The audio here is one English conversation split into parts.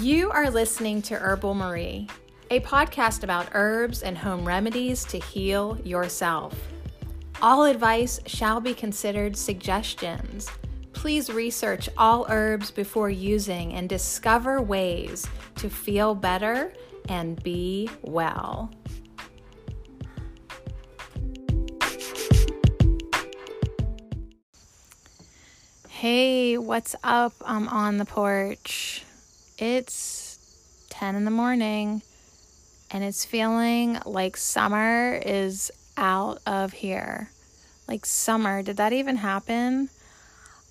You are listening to Herbal Marie, a podcast about herbs and home remedies to heal yourself. All advice shall be considered suggestions. Please research all herbs before using and discover ways to feel better and be well. Hey, what's up? I'm on the porch. It's 10 in the morning and it's feeling like summer is out of here. Like summer, did that even happen?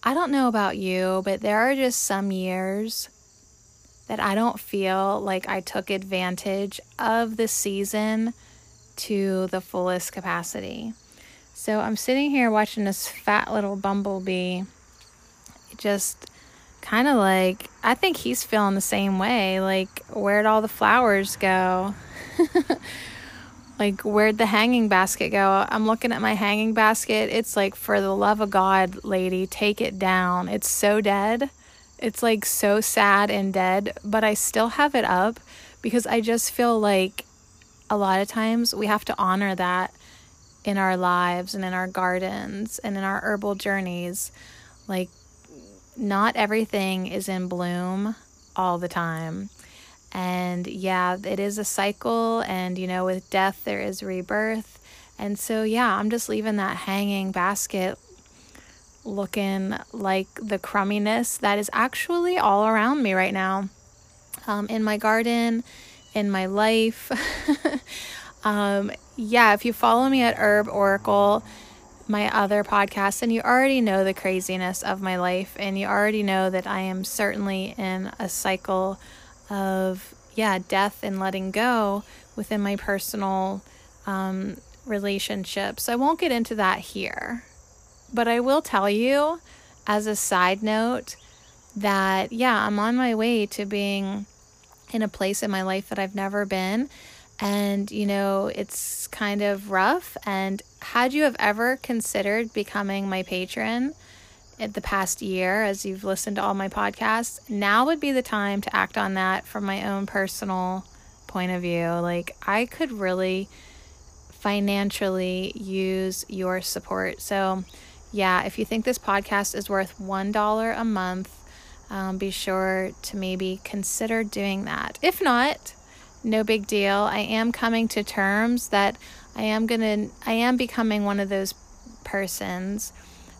I don't know about you, but there are just some years that I don't feel like I took advantage of the season to the fullest capacity. So I'm sitting here watching this fat little bumblebee just kind of like I think he's feeling the same way. Like, where'd all the flowers go? like, where'd the hanging basket go? I'm looking at my hanging basket. It's like, for the love of God, lady, take it down. It's so dead. It's like so sad and dead, but I still have it up because I just feel like a lot of times we have to honor that in our lives and in our gardens and in our herbal journeys. Like, not everything is in bloom all the time. And yeah, it is a cycle. And, you know, with death, there is rebirth. And so, yeah, I'm just leaving that hanging basket looking like the crumminess that is actually all around me right now um, in my garden, in my life. um, yeah, if you follow me at Herb Oracle, my other podcast, and you already know the craziness of my life, and you already know that I am certainly in a cycle of, yeah, death and letting go within my personal um, relationships. So I won't get into that here, but I will tell you as a side note that, yeah, I'm on my way to being in a place in my life that I've never been and you know it's kind of rough. And had you have ever considered becoming my patron in the past year as you've listened to all my podcasts now would be the time to act on that from my own personal point of view. Like i could really financially use your support. So yeah if you think this podcast is worth one dollar a month um, be sure to maybe consider doing that. If not no big deal. I am coming to terms that I am gonna, I am becoming one of those persons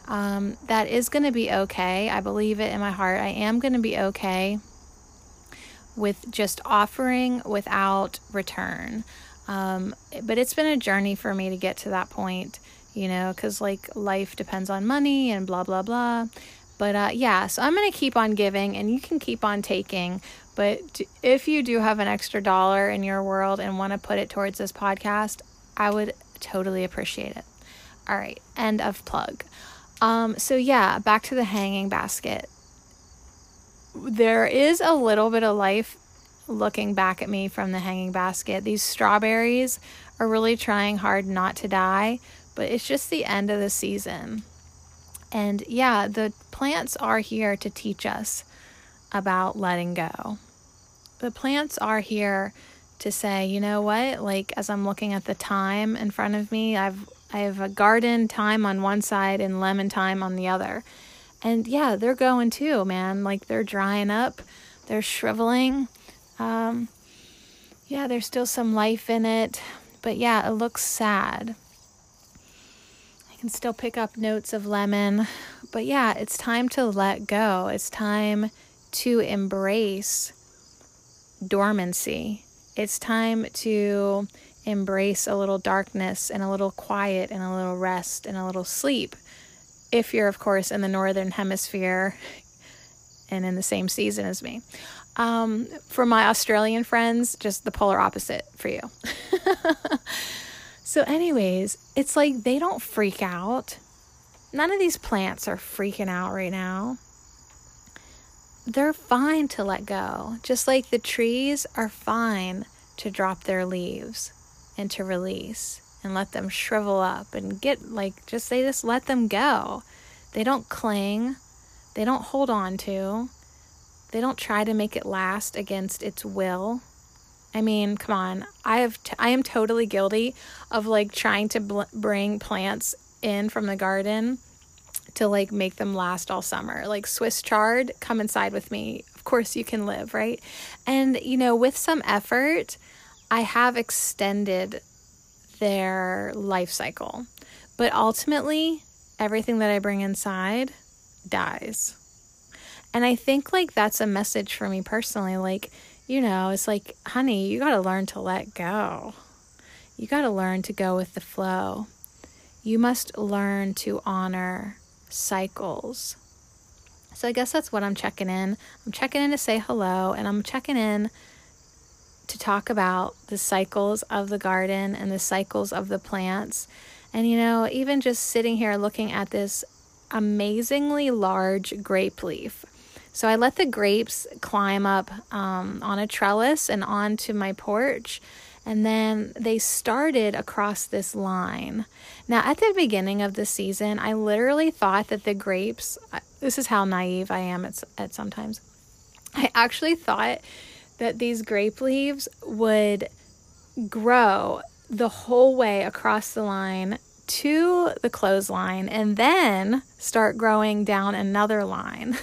um, that is gonna be okay. I believe it in my heart. I am gonna be okay with just offering without return. Um, but it's been a journey for me to get to that point, you know, because like life depends on money and blah, blah, blah. But uh, yeah, so I'm going to keep on giving and you can keep on taking. But if you do have an extra dollar in your world and want to put it towards this podcast, I would totally appreciate it. All right, end of plug. Um, so yeah, back to the hanging basket. There is a little bit of life looking back at me from the hanging basket. These strawberries are really trying hard not to die, but it's just the end of the season. And yeah, the plants are here to teach us about letting go the plants are here to say, you know what? Like as I'm looking at the thyme in front of me, I've I have a garden thyme on one side and lemon thyme on the other. And yeah, they're going too, man. Like they're drying up, they're shriveling. Um, yeah, there's still some life in it, but yeah, it looks sad. I can still pick up notes of lemon, but yeah, it's time to let go. It's time to embrace dormancy. It's time to embrace a little darkness and a little quiet and a little rest and a little sleep. If you're, of course, in the northern hemisphere and in the same season as me. Um, for my Australian friends, just the polar opposite for you. so, anyways, it's like they don't freak out. None of these plants are freaking out right now they're fine to let go. Just like the trees are fine to drop their leaves and to release and let them shrivel up and get like just they just let them go. They don't cling. They don't hold on to. they don't try to make it last against its will. I mean, come on. I have t- I am totally guilty of like trying to bl- bring plants in from the garden to like make them last all summer. Like Swiss chard, come inside with me. Of course you can live, right? And you know, with some effort, I have extended their life cycle. But ultimately, everything that I bring inside dies. And I think like that's a message for me personally. Like, you know, it's like, honey, you got to learn to let go. You got to learn to go with the flow. You must learn to honor cycles. So I guess that's what I'm checking in. I'm checking in to say hello and I'm checking in to talk about the cycles of the garden and the cycles of the plants. And you know, even just sitting here looking at this amazingly large grape leaf. So I let the grapes climb up um, on a trellis and onto my porch. And then they started across this line. Now, at the beginning of the season, I literally thought that the grapes, this is how naive I am at, at sometimes. I actually thought that these grape leaves would grow the whole way across the line to the clothesline and then start growing down another line.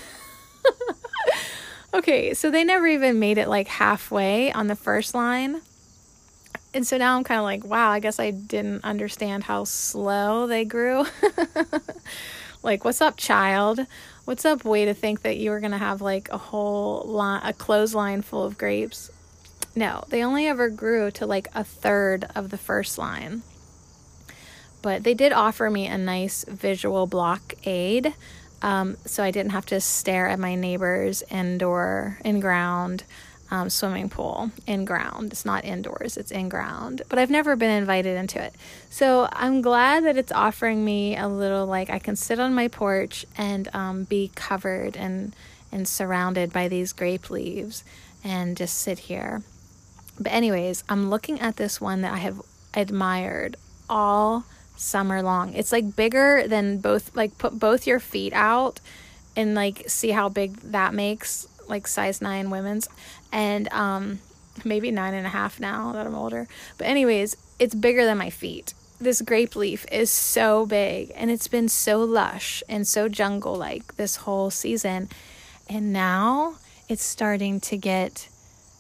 okay, so they never even made it like halfway on the first line. And so now I'm kind of like, wow, I guess I didn't understand how slow they grew. like, what's up, child? What's up, way to think that you were going to have like a whole line, a clothesline full of grapes? No, they only ever grew to like a third of the first line. But they did offer me a nice visual blockade um, so I didn't have to stare at my neighbor's indoor, in ground um, swimming pool in ground. It's not indoors, it's in ground. But I've never been invited into it. So I'm glad that it's offering me a little like I can sit on my porch and um, be covered and, and surrounded by these grape leaves and just sit here. But, anyways, I'm looking at this one that I have admired all summer long. It's like bigger than both, like, put both your feet out and like see how big that makes like size nine women's, and um, maybe nine and a half now that I'm older. But, anyways, it's bigger than my feet. This grape leaf is so big and it's been so lush and so jungle like this whole season. And now it's starting to get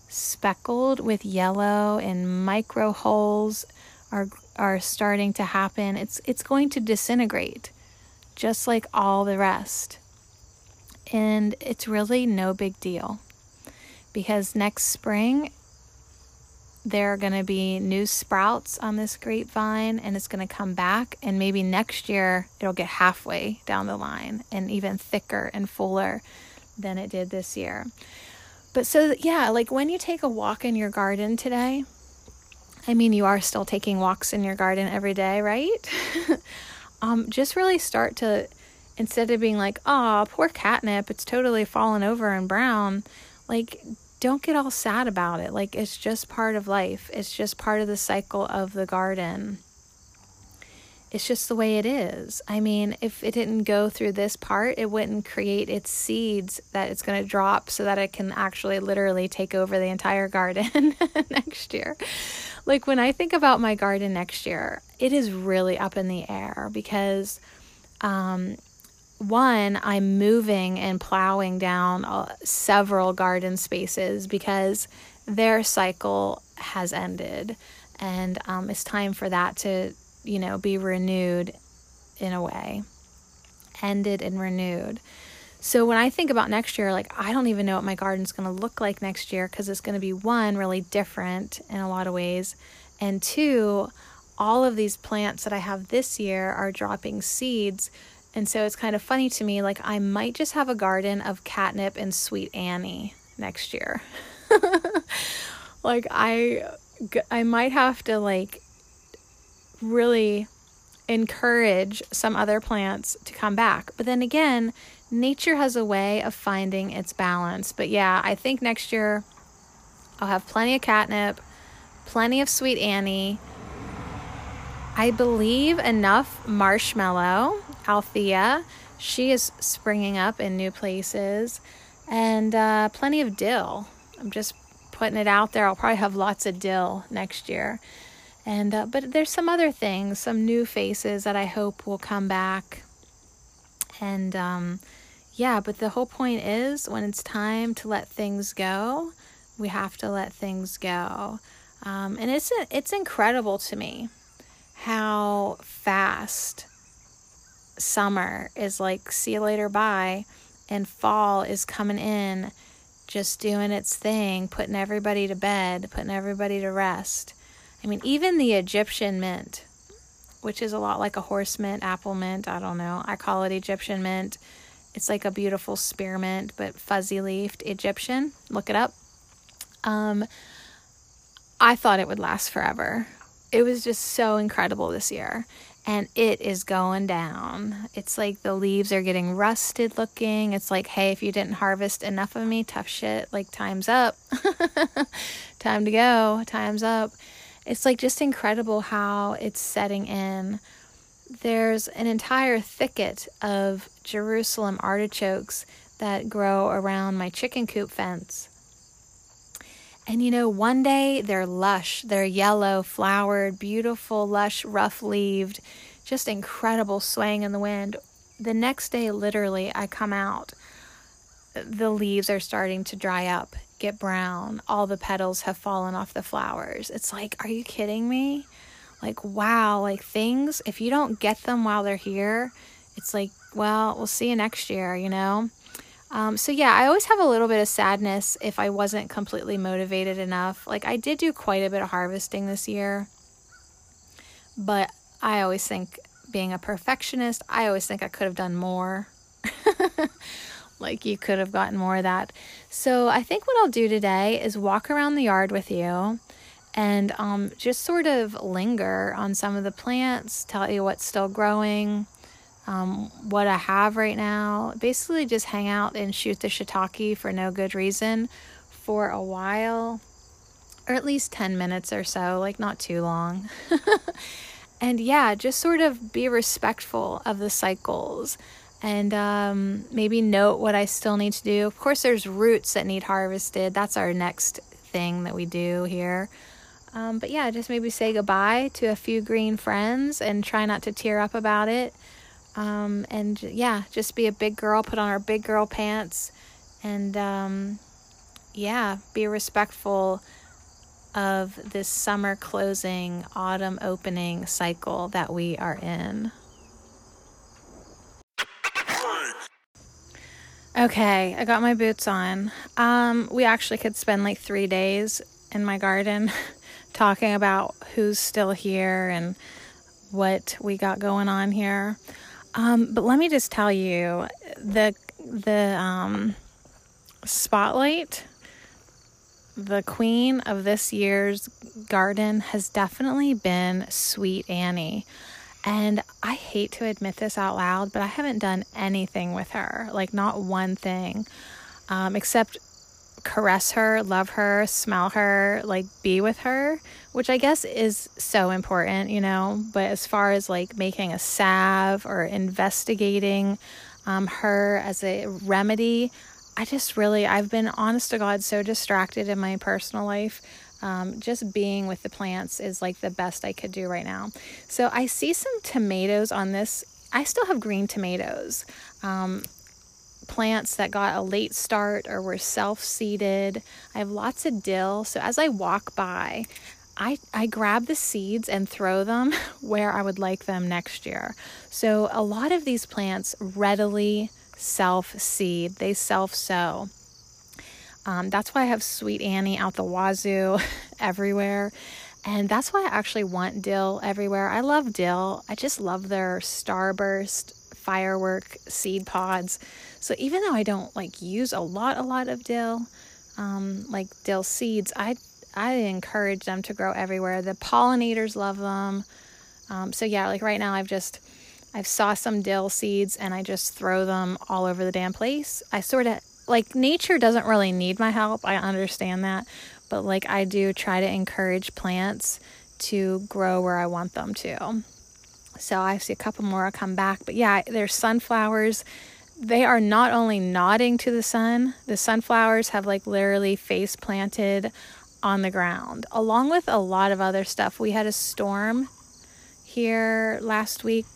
speckled with yellow and micro holes are are starting to happen. It's it's going to disintegrate just like all the rest. And it's really no big deal because next spring there are going to be new sprouts on this grapevine and it's going to come back. And maybe next year it'll get halfway down the line and even thicker and fuller than it did this year. But so, yeah, like when you take a walk in your garden today, I mean, you are still taking walks in your garden every day, right? um, just really start to instead of being like, oh, poor catnip, it's totally fallen over and brown, like, don't get all sad about it. Like, it's just part of life, it's just part of the cycle of the garden. It's just the way it is. I mean, if it didn't go through this part, it wouldn't create its seeds that it's going to drop so that it can actually literally take over the entire garden next year. Like, when I think about my garden next year, it is really up in the air because um, one, I'm moving and plowing down uh, several garden spaces because their cycle has ended. And um, it's time for that to, you know, be renewed in a way. Ended and renewed. So when I think about next year, like I don't even know what my garden's going to look like next year because it's going to be one, really different in a lot of ways. And two, all of these plants that I have this year are dropping seeds and so it's kind of funny to me, like, I might just have a garden of catnip and sweet Annie next year. like, I, I might have to, like, really encourage some other plants to come back. But then again, nature has a way of finding its balance. But yeah, I think next year I'll have plenty of catnip, plenty of sweet Annie. I believe enough marshmallow Althea. She is springing up in new places. and uh, plenty of dill. I'm just putting it out there. I'll probably have lots of dill next year. And uh, but there's some other things, some new faces that I hope will come back. And um, yeah, but the whole point is when it's time to let things go, we have to let things go. Um, and it's it's incredible to me how fast summer is like see you later bye and fall is coming in just doing its thing putting everybody to bed putting everybody to rest. I mean even the egyptian mint which is a lot like a horse mint apple mint i don't know. I call it egyptian mint. It's like a beautiful spearmint but fuzzy leafed egyptian. Look it up. Um i thought it would last forever. It was just so incredible this year and it is going down. It's like the leaves are getting rusted looking. It's like, hey, if you didn't harvest enough of me, tough shit, like time's up. Time to go. Time's up. It's like just incredible how it's setting in. There's an entire thicket of Jerusalem artichokes that grow around my chicken coop fence. And you know, one day they're lush, they're yellow, flowered, beautiful, lush, rough leaved, just incredible swaying in the wind. The next day, literally, I come out, the leaves are starting to dry up, get brown, all the petals have fallen off the flowers. It's like, are you kidding me? Like, wow, like things, if you don't get them while they're here, it's like, well, we'll see you next year, you know? Um, so yeah, I always have a little bit of sadness if I wasn't completely motivated enough. Like I did do quite a bit of harvesting this year, but I always think being a perfectionist, I always think I could have done more. like you could have gotten more of that. So I think what I'll do today is walk around the yard with you and um, just sort of linger on some of the plants, tell you what's still growing, um, what I have right now. Basically, just hang out and shoot the shiitake for no good reason for a while, or at least 10 minutes or so, like not too long. and yeah, just sort of be respectful of the cycles and um, maybe note what I still need to do. Of course, there's roots that need harvested. That's our next thing that we do here. Um, but yeah, just maybe say goodbye to a few green friends and try not to tear up about it. Um, and yeah, just be a big girl, put on our big girl pants, and um, yeah, be respectful of this summer closing, autumn opening cycle that we are in. Okay, I got my boots on. Um, we actually could spend like three days in my garden talking about who's still here and what we got going on here. Um, but let me just tell you the the um, spotlight, the queen of this year's garden has definitely been Sweet Annie. And I hate to admit this out loud, but I haven't done anything with her, like not one thing, um, except caress her, love her, smell her, like be with her, which I guess is so important, you know. But as far as like making a salve or investigating um, her as a remedy, I just really, I've been honest to God so distracted in my personal life. Um, just being with the plants is like the best I could do right now. So I see some tomatoes on this. I still have green tomatoes. Um, plants that got a late start or were self seeded. I have lots of dill. So as I walk by, I, I grab the seeds and throw them where I would like them next year. So a lot of these plants readily self seed, they self sow. Um, that's why I have Sweet Annie out the wazoo everywhere. And that's why I actually want dill everywhere. I love dill. I just love their starburst firework seed pods. So even though I don't like use a lot, a lot of dill, um, like dill seeds, I I encourage them to grow everywhere. The pollinators love them. Um, so yeah, like right now I've just I've saw some dill seeds and I just throw them all over the damn place. I sort of like nature doesn't really need my help. I understand that, but like I do try to encourage plants to grow where I want them to. So I see a couple more come back. But yeah, there's sunflowers they are not only nodding to the sun, the sunflowers have like literally face planted on the ground, along with a lot of other stuff. We had a storm here last week,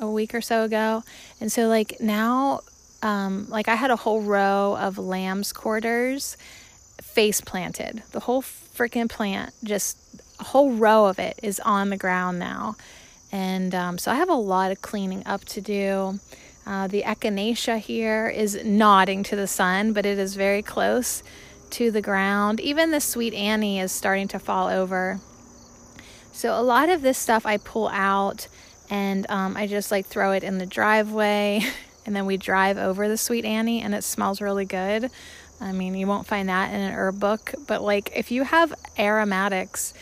a week or so ago. And so, like, now, um, like, I had a whole row of lamb's quarters face planted. The whole freaking plant, just a whole row of it is on the ground now. And um, so I have a lot of cleaning up to do. Uh, the echinacea here is nodding to the sun, but it is very close to the ground. Even the sweet Annie is starting to fall over. So a lot of this stuff I pull out and um, I just like throw it in the driveway. and then we drive over the sweet Annie and it smells really good. I mean, you won't find that in an herb book, but like if you have aromatics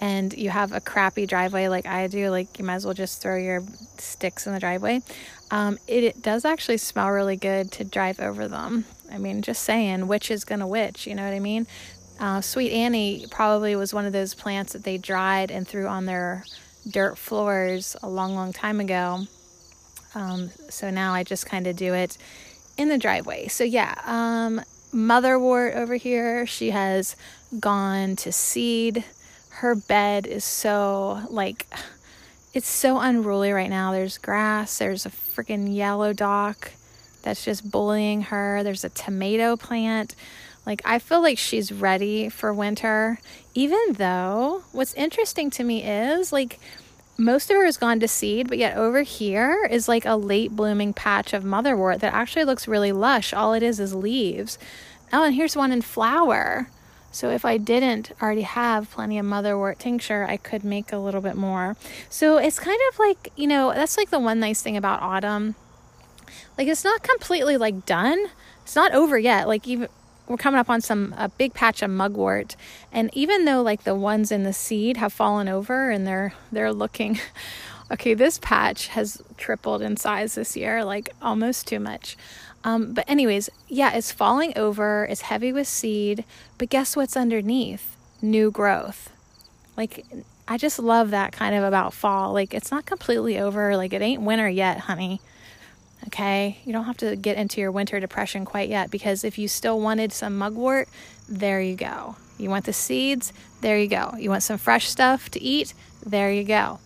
and you have a crappy driveway like I do, like you might as well just throw your sticks in the driveway. Um, it, it, does actually smell really good to drive over them. I mean, just saying, which is gonna which, you know what I mean? Uh, Sweet Annie probably was one of those plants that they dried and threw on their dirt floors a long, long time ago. Um, so now I just kind of do it in the driveway. So yeah, um, motherwort over here, she has gone to seed her bed is so like it's so unruly right now. There's grass, there's a freaking yellow dock that's just bullying her. There's a tomato plant. Like I feel like she's ready for winter, even though what's interesting to me is like most of her has gone to seed, but yet over here is like a late blooming patch of motherwort that actually looks really lush. All it is is leaves. Oh, and here's one in flower. So if I didn't already have plenty of motherwort tincture, I could make a little bit more. So it's kind of like, you know, that's like the one nice thing about autumn. Like it's not completely like done. It's not over yet. Like even we're coming up on some a big patch of mugwort and even though like the ones in the seed have fallen over and they're they're looking okay this patch has tripled in size this year like almost too much um, but, anyways, yeah, it's falling over, it's heavy with seed, but guess what's underneath? New growth. Like, I just love that kind of about fall. Like, it's not completely over. Like, it ain't winter yet, honey. Okay? You don't have to get into your winter depression quite yet because if you still wanted some mugwort, there you go. You want the seeds? There you go. You want some fresh stuff to eat? There you go.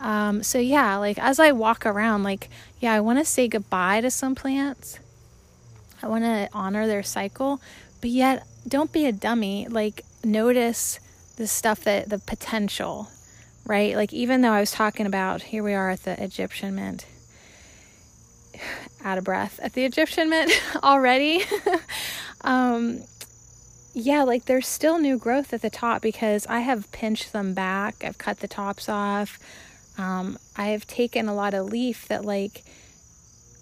Um, so, yeah, like as I walk around, like, yeah, I want to say goodbye to some plants I want to honor their cycle, but yet don't be a dummy. Like, notice the stuff that the potential, right? Like, even though I was talking about, here we are at the Egyptian mint, out of breath at the Egyptian mint already. um, yeah, like there's still new growth at the top because I have pinched them back. I've cut the tops off. Um, I've taken a lot of leaf that, like,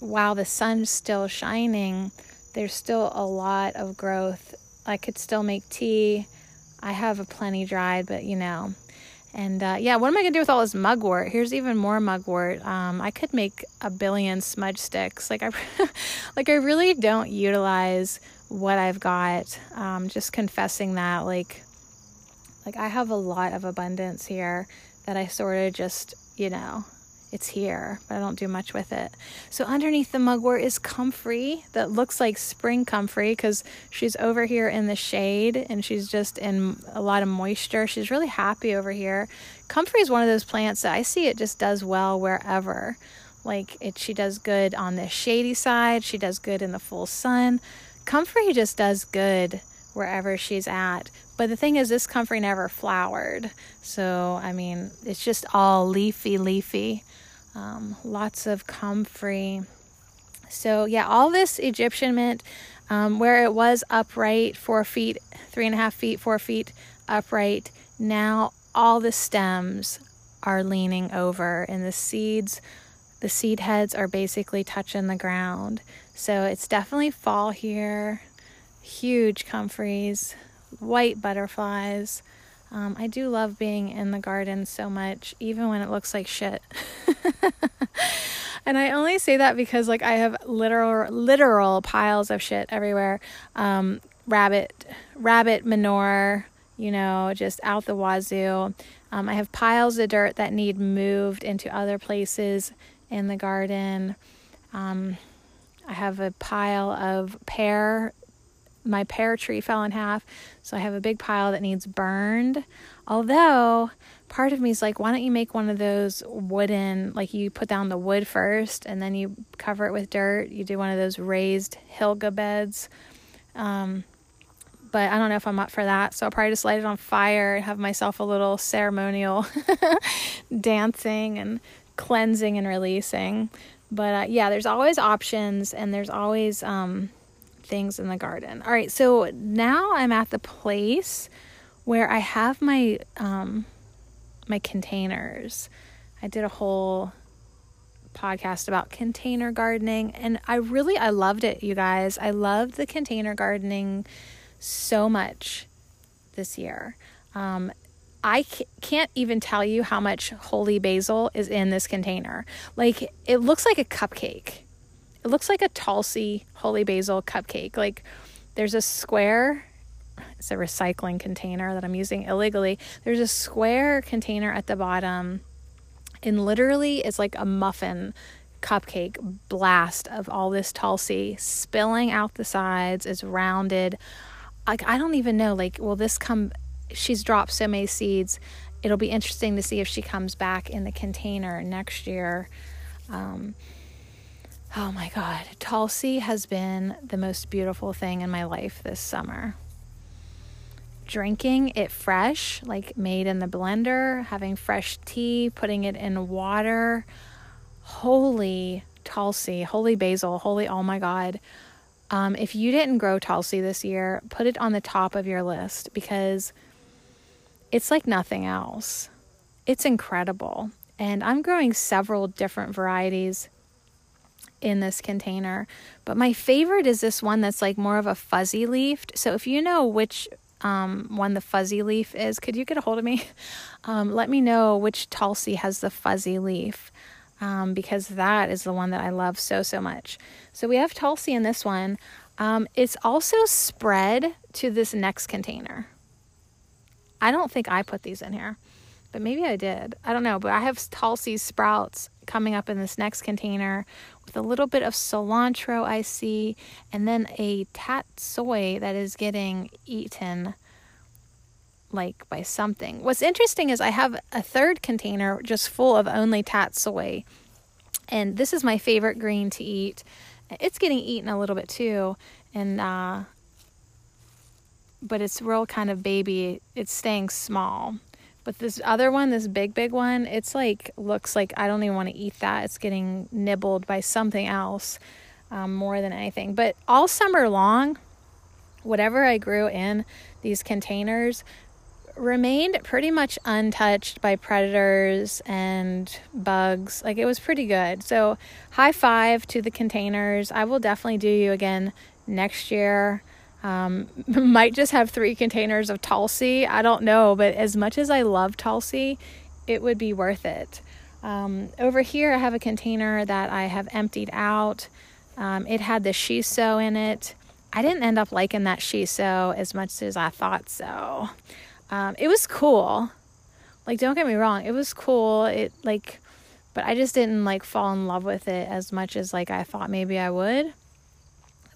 while the sun's still shining, there's still a lot of growth. I could still make tea. I have a plenty dried, but you know. And uh, yeah, what am I gonna do with all this mugwort? Here's even more mugwort. Um, I could make a billion smudge sticks. Like I, like I really don't utilize what I've got. Um, just confessing that, like, like I have a lot of abundance here that I sort of just, you know, it's here, but I don't do much with it. So underneath the mugwort is comfrey that looks like spring comfrey because she's over here in the shade and she's just in a lot of moisture. She's really happy over here. Comfrey is one of those plants that I see it just does well wherever. Like it, she does good on the shady side. She does good in the full sun. Comfrey just does good wherever she's at. But the thing is, this comfrey never flowered. So, I mean, it's just all leafy, leafy. Um, lots of comfrey. So, yeah, all this Egyptian mint, um, where it was upright, four feet, three and a half feet, four feet upright, now all the stems are leaning over and the seeds the seed heads are basically touching the ground so it's definitely fall here huge comfreys white butterflies. Um, I do love being in the garden so much, even when it looks like shit. and I only say that because, like, I have literal, literal piles of shit everywhere. Um, rabbit, rabbit manure, you know, just out the wazoo. Um, I have piles of dirt that need moved into other places in the garden. Um, I have a pile of pear. My pear tree fell in half, so I have a big pile that needs burned. Although part of me is like, why don't you make one of those wooden, like you put down the wood first and then you cover it with dirt? You do one of those raised hugel beds. Um, but I don't know if I'm up for that. So I'll probably just light it on fire and have myself a little ceremonial dancing and cleansing and releasing. But uh, yeah, there's always options and there's always um, things in the garden. All right, so now I'm at the place where I have my um, my containers. I did a whole podcast about container gardening and I really I loved it, you guys. I loved the container gardening so much this year. Um, I can't even tell you how much holy basil is in this container. Like, it looks like a cupcake. It looks like a Tulsi holy basil cupcake. Like, there's a square, it's a recycling container that I'm using illegally. There's a square container at the bottom, and literally, it's like a muffin cupcake blast of all this Tulsi spilling out the sides. It's rounded. Like, I don't even know, like, will this come she's dropped so many seeds. It'll be interesting to see if she comes back in the container next year. Um, oh my God, Tulsi has been the most beautiful thing in my life this summer. Drinking it fresh, like made in the blender, having fresh tea, putting it in water. Holy Tulsi, holy basil, holy, oh my God. Um, if you didn't grow Tulsi this year, put it on the top of your list because it's like nothing else. It's incredible. And I'm growing several different varieties in this container. But my favorite is this one that's like more of a fuzzy leafed. So if you know which um, one the fuzzy leaf is, could you get a hold of me? Um, let me know which Tulsi has the fuzzy leaf um, because that is the one that I love so, so much. So we have Tulsi in this one. Um, it's also spread to this next container. I don't think I put these in here, but maybe I did. I don't know, but I have Tulsi sprouts coming up in this next container a little bit of cilantro I see, and then a tatsoi that is getting eaten like by something. What's interesting is I have a third container just full of only tatsoi. And this is my favorite green to eat. It's getting eaten a little bit too. And uh, but it's real kind of baby. It's staying small. But this other one, this big, big one, it's like, looks like I don't even want to eat that. It's getting nibbled by something else um, more than anything. But all summer long, whatever I grew in these containers remained pretty much untouched by predators and bugs. Like it was pretty good. So, high five to the containers. I will definitely do you again next year. Um, might just have three containers of Tulsi. I don't know, but as much as I love Tulsi, it would be worth it. Um, over here, I have a container that I have emptied out. Um, it had the shiso in it. I didn't end up liking that shiso as much as I thought so. Um, it was cool. Like, don't get me wrong, it was cool. It like, but I just didn't like fall in love with it as much as like I thought maybe I would.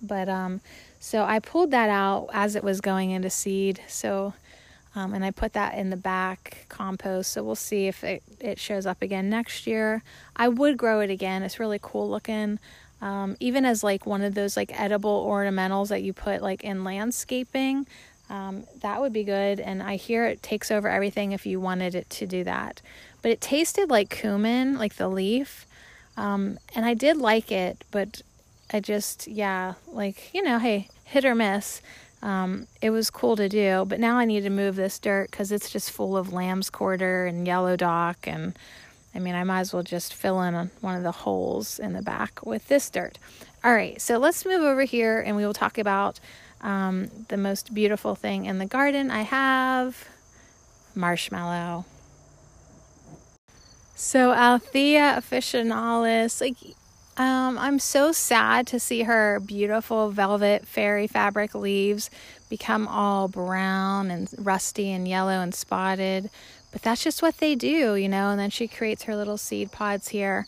But um, so I pulled that out as it was going into seed. So, um, and I put that in the back compost. So we'll see if it, it shows up again next year. I would grow it again. It's really cool looking. Um, even as like one of those like edible ornamentals that you put like in landscaping. Um, that would be good. And I hear it takes over everything if you wanted it to do that. But it tasted like cumin, like the leaf. Um, and I did like it, but I just, yeah, like, you know, hey, hit or miss. Um, it was cool to do, but now I need to move this dirt because it's just full of lamb's quarter and yellow dock. And I mean, I might as well just fill in one of the holes in the back with this dirt. All right, so let's move over here and we will talk about um, the most beautiful thing in the garden. I have marshmallow. So Althea officinalis, like um, I'm so sad to see her beautiful velvet fairy fabric leaves become all brown and rusty and yellow and spotted. But that's just what they do, you know. And then she creates her little seed pods here.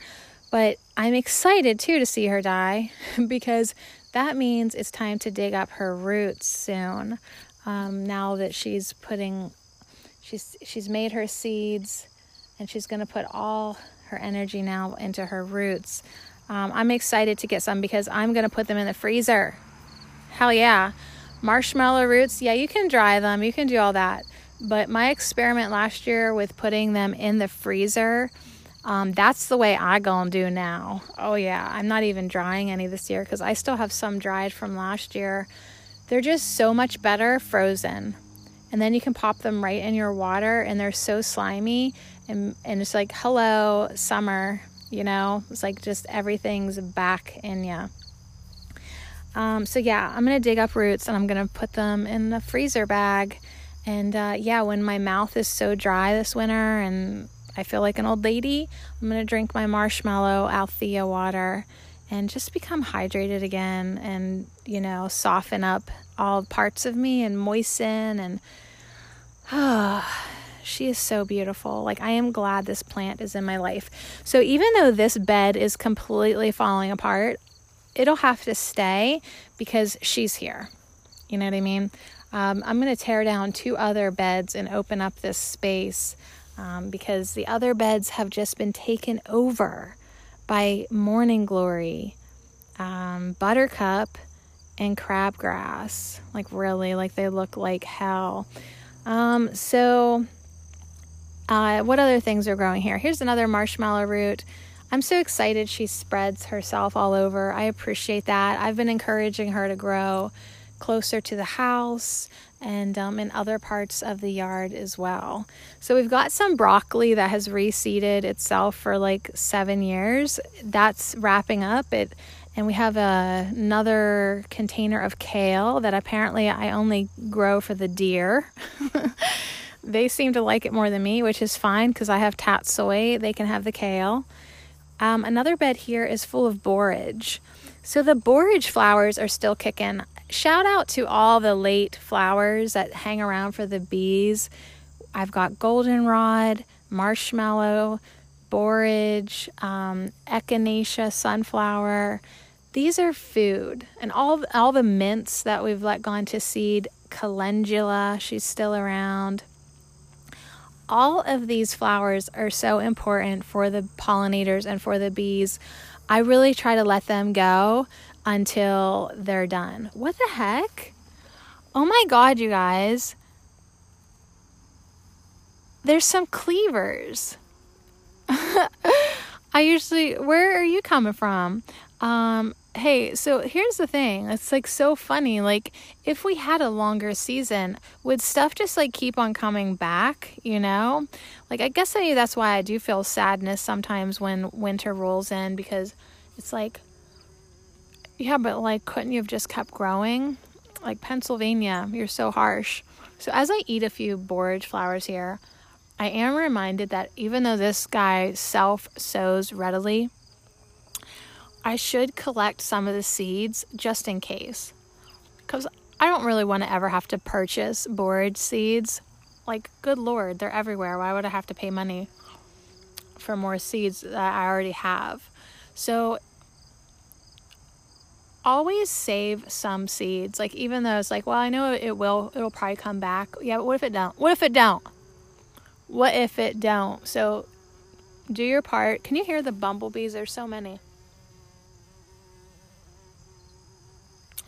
But I'm excited too to see her die because that means it's time to dig up her roots soon. Um, now that she's putting, she's she's made her seeds, and she's going to put all her energy now into her roots. Um, I'm excited to get some because I'm going to put them in the freezer. Hell yeah. Marshmallow roots, yeah, you can dry them, you can do all that. But my experiment last year with putting them in the freezer, um, that's the way I gonna do now. Oh yeah, I'm not even drying any this year because I still have some dried from last year. They're just so much better frozen. And then you can pop them right in your water and they're so slimy and, and it's like, hello, summer, you know? It's like just everything's back in you. Um, so yeah, I'm gonna dig up roots and I'm gonna put them in the freezer bag. And uh, yeah, when my mouth is so dry this winter and I feel like an old lady, I'm gonna drink my marshmallow Althea water and just become hydrated again and you know soften up all parts of me and moisten and ah she is so beautiful like i am glad this plant is in my life so even though this bed is completely falling apart it'll have to stay because she's here. You know what I mean? Um, I'm going to tear down two other beds and open up this space um, because the other beds have just been taken over by morning glory, um, buttercup, and crabgrass. Like, really, like they look like hell. Um, so, uh, what other things are growing here? Here's another marshmallow root. I'm so excited she spreads herself all over. I appreciate that. I've been encouraging her to grow closer to the house and um, in other parts of the yard as well. So we've got some broccoli that has reseeded itself for like seven years. That's wrapping up. It and we have a, another container of kale that apparently I only grow for the deer. they seem to like it more than me, which is fine because I have tatsoi. They can have the kale. Um, another bed here is full of borage. So the borage flowers are still kicking. Shout out to all the late flowers that hang around for the bees. I've got goldenrod, marshmallow, borage, um, echinacea, sunflower. These are food, and all all the mints that we've let gone to seed. Calendula, she's still around all of these flowers are so important for the pollinators and for the bees. I really try to let them go until they're done. What the heck? Oh my god, you guys. There's some cleavers. I usually, where are you coming from? Um, hey, so here's the thing. It's like so funny. Like, if we had a longer season, would stuff just like keep on coming back, you know? Like, I guess I, that's why I do feel sadness sometimes when winter rolls in because it's like, yeah, but like, couldn't you have just kept growing? Like, Pennsylvania, you're so harsh. So, as I eat a few borage flowers here, I am reminded that even though this guy self sows readily, I should collect some of the seeds just in case. Because I don't really want to ever have to purchase borage seeds. Like, good lord, they're everywhere. Why would I have to pay money for more seeds that I already have? So, always save some seeds. Like, even though it's like, well, I know it will, it'll probably come back. Yeah, but what if it don't? What if it don't? What if it don't? So, do your part. Can you hear the bumblebees? There's so many.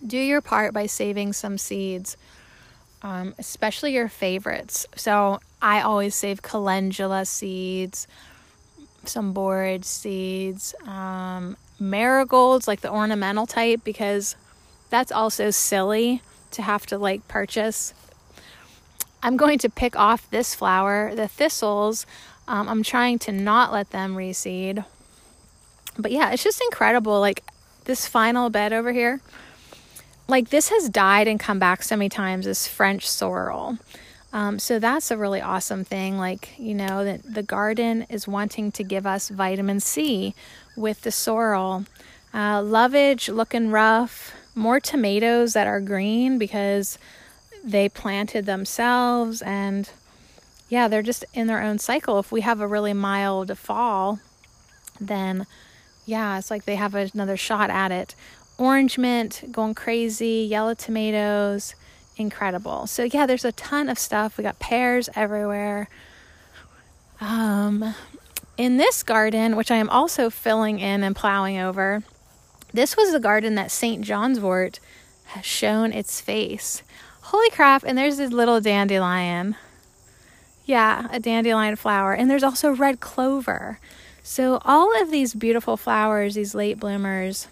Do your part by saving some seeds, um, especially your favorites. So I always save calendula seeds, some borage seeds, um, marigolds, like the ornamental type, because that's also silly to have to like purchase. I'm going to pick off this flower, the thistles. Um, I'm trying to not let them reseed. But yeah, it's just incredible. Like this final bed over here like this has died and come back so many times as French sorrel. Um, so that's a really awesome thing. Like, you know, that the garden is wanting to give us vitamin C with the sorrel. Uh, lovage looking rough. More tomatoes that are green because they planted themselves. And yeah, they're just in their own cycle. If we have a really mild fall, then yeah, it's like they have another shot at it. Orange mint going crazy, yellow tomatoes, incredible. So yeah, there's a ton of stuff. We got pears everywhere. Um, in this garden, which I am also filling in and plowing over, this was the garden that St. John's wort has shown its face. Holy crap, and there's this little dandelion. Yeah, a dandelion flower. And there's also red clover. So, all of these beautiful flowers, these late bloomers,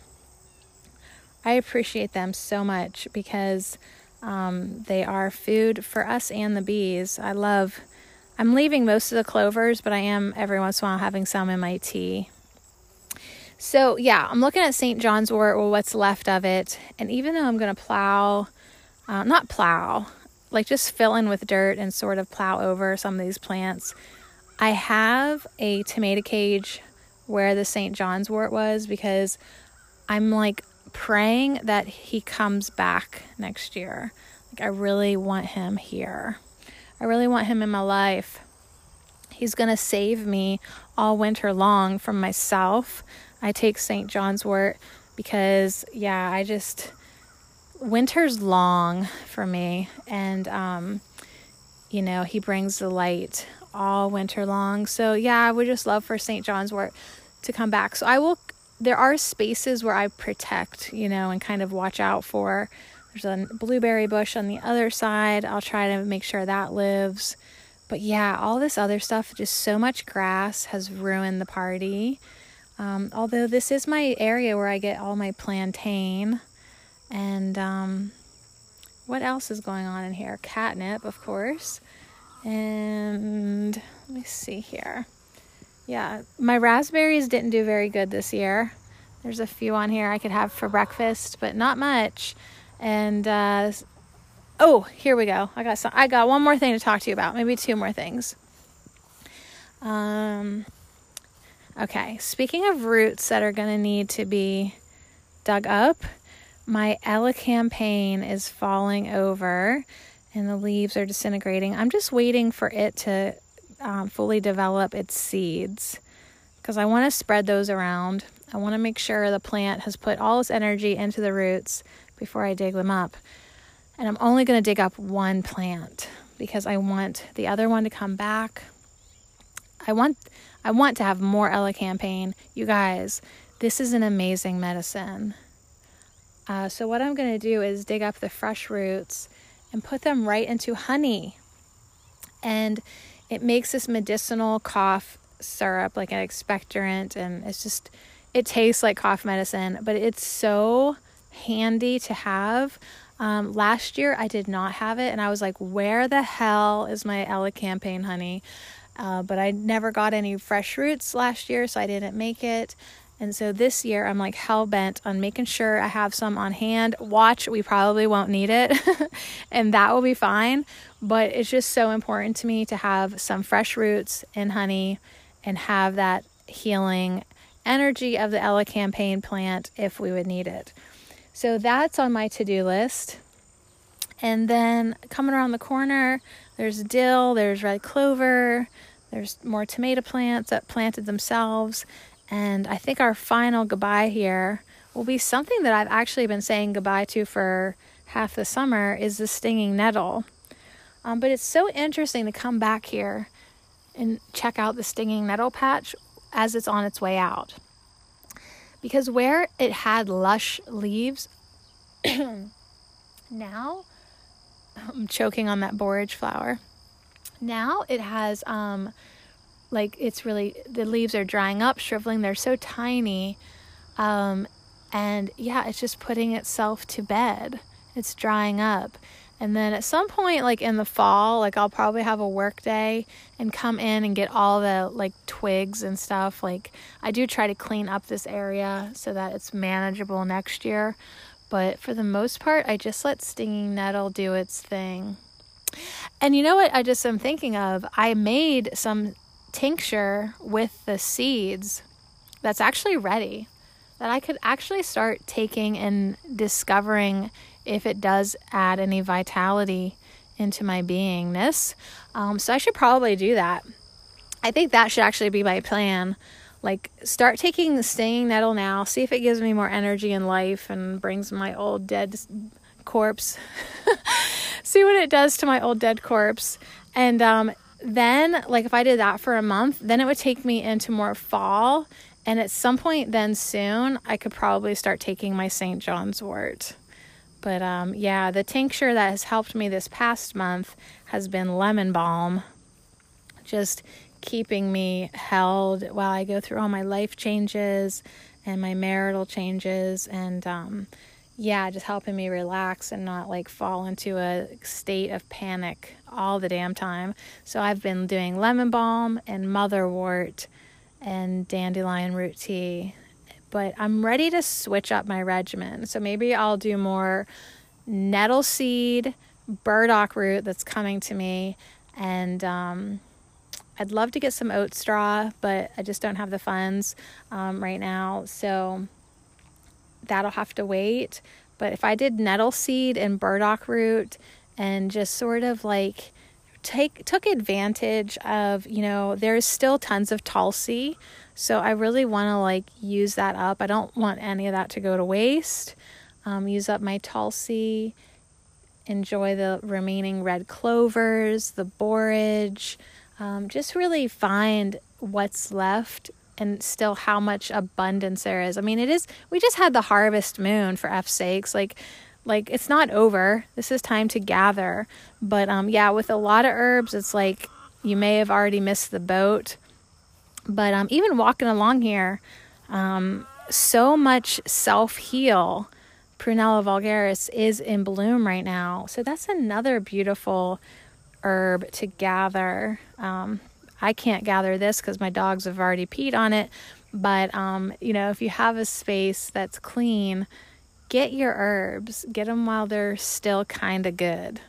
I appreciate them so much because um, they are food for us and the bees. I love, I'm leaving most of the clovers, but I am every once in a while having some in my tea. So, yeah, I'm looking at St. John's wort or what's left of it. And even though I'm going to plow, uh, not plow, like just fill in with dirt and sort of plow over some of these plants, I have a tomato cage where the St. John's wort was because I'm like praying that he comes back next year. Like, I really want him here. I really want him in my life. He's going to save me all winter long from myself. I take St. John's wort because, yeah, I just, winter's long for me. And, um, you know, he brings the light all winter long. So, yeah, I would just love for St. John's wort to come back. So, I will, there are spaces where I protect, you know, and kind of watch out for. There's a blueberry bush on the other side. I'll try to make sure that lives. But yeah, all this other stuff, just so much grass has ruined the party. Um, although this is my area where I get all my plantain. And um, what else is going on in here? Catnip, of course. And let me see here. Yeah, my raspberries didn't do very good this year. There's a few on here I could have for breakfast, but not much. And uh, oh, here we go. I got some. I got one more thing to talk to you about. Maybe two more things. Um. Okay. Speaking of roots that are going to need to be dug up, my elecampane is falling over and the leaves are disintegrating. I'm just waiting for it to um, fully develop its seeds because I want to spread those around. I want to make sure the plant has put all its energy into the roots before I dig them up. And I'm only going to dig up one plant because I want the other one to come back. I want I want to have more elecampane. You guys, this is an amazing medicine. Uh, so what I'm going to do is dig up the fresh roots and put them right into honey. And it makes this medicinal cough syrup, like an expectorant, and it's just, it tastes like cough medicine, but it's so handy to have. Um, last year I did not have it, and I was like, where the hell is my elecampane honey? Uh, but I never got any fresh roots last year, so I didn't make it. And so this year, I'm like hell bent on making sure I have some on hand. Watch, we probably won't need it, and that will be fine. But it's just so important to me to have some fresh roots and honey and have that healing energy of the elecampane plant if we would need it. So that's on my to do list. And then coming around the corner, there's dill, there's red clover, there's more tomato plants that planted themselves. And I think our final goodbye here will be something that I've actually been saying goodbye to for half the summer is the stinging nettle. Um, but it's so interesting to come back here and check out the stinging nettle patch as it's on its way out. Because where it had lush leaves, now I'm choking on that borage flower. Now it has um, like it's really the leaves are drying up shriveling they're so tiny um, and yeah it's just putting itself to bed. It's drying up. And then at some point like in the fall like i'll probably have a work day and come in and get all the like twigs and stuff. Like i do try to clean up this area so that it's manageable next year but for the most part i just let stinging nettle do its thing. And you know what i just am thinking of? I made some tincture with the seeds that's actually ready that I could actually start taking and discovering if it does add any vitality into my beingness. Um, so I should probably do that. I think that should actually be my plan. like start taking the stinging nettle now see if it gives me more energy and life and brings my old dead corpse see what it does to my old dead corpse and um, then like if i did that for a month then it would take me into more fall. And at some point then soon i could probably start taking my st john's wort. But um, yeah the tincture that has helped me this past month has been lemon balm. Just keeping me held while I go through all my life changes and my marital changes and um, yeah, just helping me relax and not like fall into a state of panic all the damn time. So I've been doing lemon balm and motherwort and dandelion root tea. But I'm ready to switch up my regimen. So maybe I'll do more nettle seed, burdock root that's coming to me, and um, I'd love to get some oat straw, but I just don't have the funds um, right now. So that'll have to wait. But if I did nettle seed and burdock root and just sort of like take took advantage of, you know, there's still tons of Tulsi. So I really want to like use that up. I don't want any of that to go to waste. Um, use up my Tulsi, enjoy the remaining red clovers, the borage, um, just really find what's left and still how much abundance there is. I mean, it is. We just had the harvest moon for F's sakes, like. Like it's not over. This is time to gather. But um yeah, with a lot of herbs, it's like you may have already missed the boat. But um even walking along here, um so much self-heal Prunella vulgaris is in bloom right now. So that's another beautiful herb to gather. Um, I can't gather this because my dogs have already peed on it. But, um, you know, if you have a space that's clean, get your herbs, get them while they're still kind of good.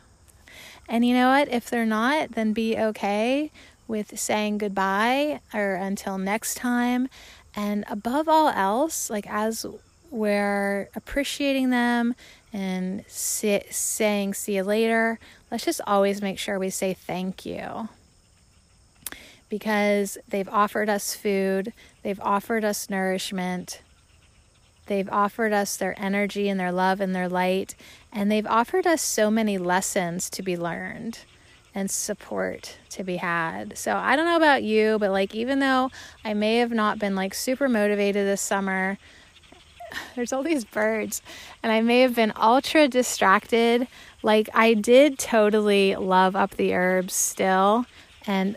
And you know what? If they're not, then be okay with saying goodbye or until next time. And above all else, like as we're appreciating them and say, saying see you later, let's just always make sure we say thank you. Because they've offered us food, they've offered us nourishment, they've offered us their energy and their love and their light, and they've offered us so many lessons to be learned and support to be had. So I don't know about you, but like even though I may have not been like super motivated this summer there's all these birds and I may have been ultra distracted. Like I did totally love up the herbs still and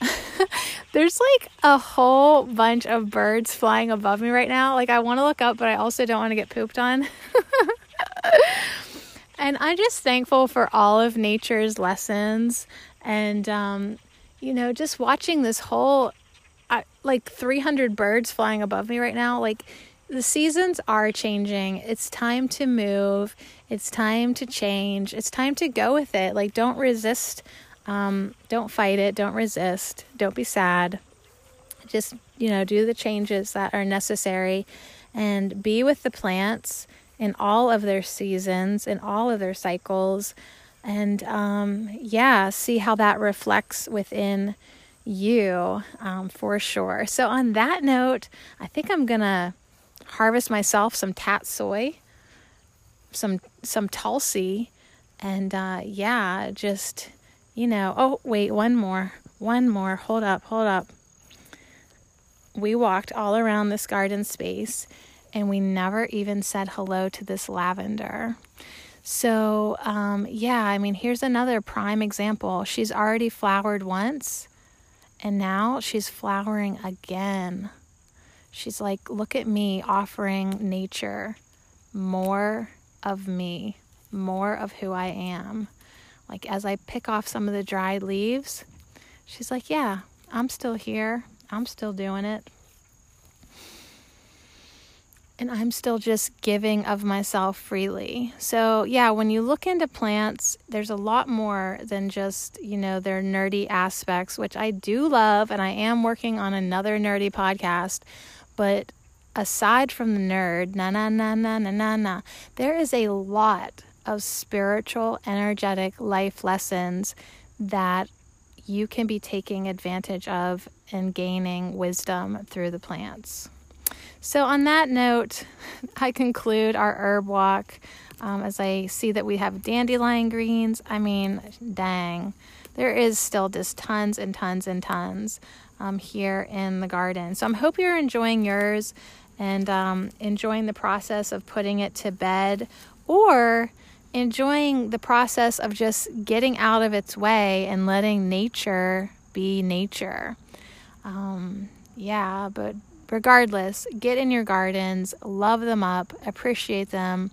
there's like a whole bunch of birds flying above me right now. Like I want to look up but I also don't want to get pooped on. and I'm just thankful for all of nature's lessons and um, you know just watching this whole uh, like 300 birds flying above me right now like the seasons are changing. It's time to move. It's time to change. It's time to go with it. Like, don't resist. Um, don't fight it. Don't resist. Don't be sad. Just, you know, do the changes that are necessary and be with the plants in all of their seasons, in all of their cycles. And um, yeah, see how that reflects within you um, for sure. So, on that note, I think I'm going to harvest myself some tatsoi, some some tulsi, and uh, yeah, just you know. Oh wait, one more, one more. Hold up, hold up. We walked all around this garden space, and we never even said hello to this lavender. So um, yeah, I mean, here's another prime example. She's already flowered once, and now she's flowering again. She's like, Look at me offering nature more of me, more of who I am. Like, as I pick off some of the dried leaves, she's like, Yeah, I'm still here. I'm still doing it. And I'm still just giving of myself freely. So, yeah, when you look into plants, there's a lot more than just, you know, their nerdy aspects, which I do love. And I am working on another nerdy podcast but aside from the nerd, na na na na na na na, there is a lot of spiritual, energetic life lessons that you can be taking advantage of and gaining wisdom through the plants. So, on that note, I conclude our herb walk um, as I see that we have dandelion greens. I mean, dang, there is still just tons and tons and tons um, here in the garden. So, I'm hope you're enjoying yours and um, enjoying the process of putting it to bed or enjoying the process of just getting out of its way and letting nature be nature. Um, yeah, but regardless, get in your gardens, love them up, appreciate them,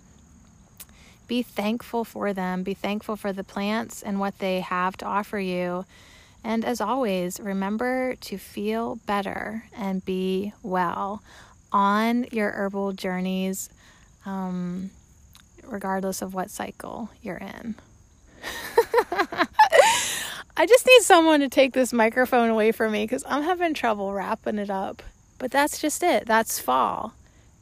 be thankful for them, be thankful for the plants and what they have to offer you. And as always, remember to feel better and be well on your herbal journeys, um, regardless of what cycle you're in. I just need someone to take this microphone away from me because I'm having trouble wrapping it up. But that's just it. That's fall.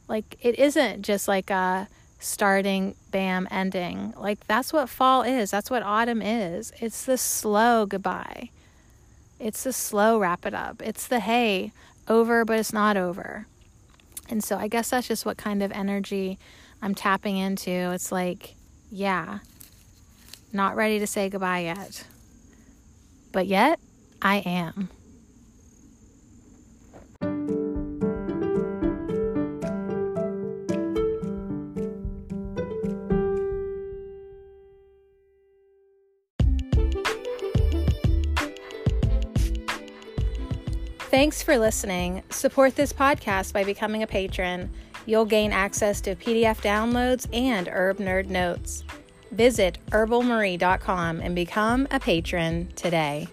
Like, it isn't just like a starting, bam, ending. Like, that's what fall is. That's what autumn is. It's the slow goodbye. It's the slow wrap it up. It's the hey, over, but it's not over. And so I guess that's just what kind of energy I'm tapping into. It's like, yeah, not ready to say goodbye yet. But yet, I am. Thanks for listening. Support this podcast by becoming a patron. You'll gain access to PDF downloads and Herb Nerd notes. Visit herbalmarie.com and become a patron today.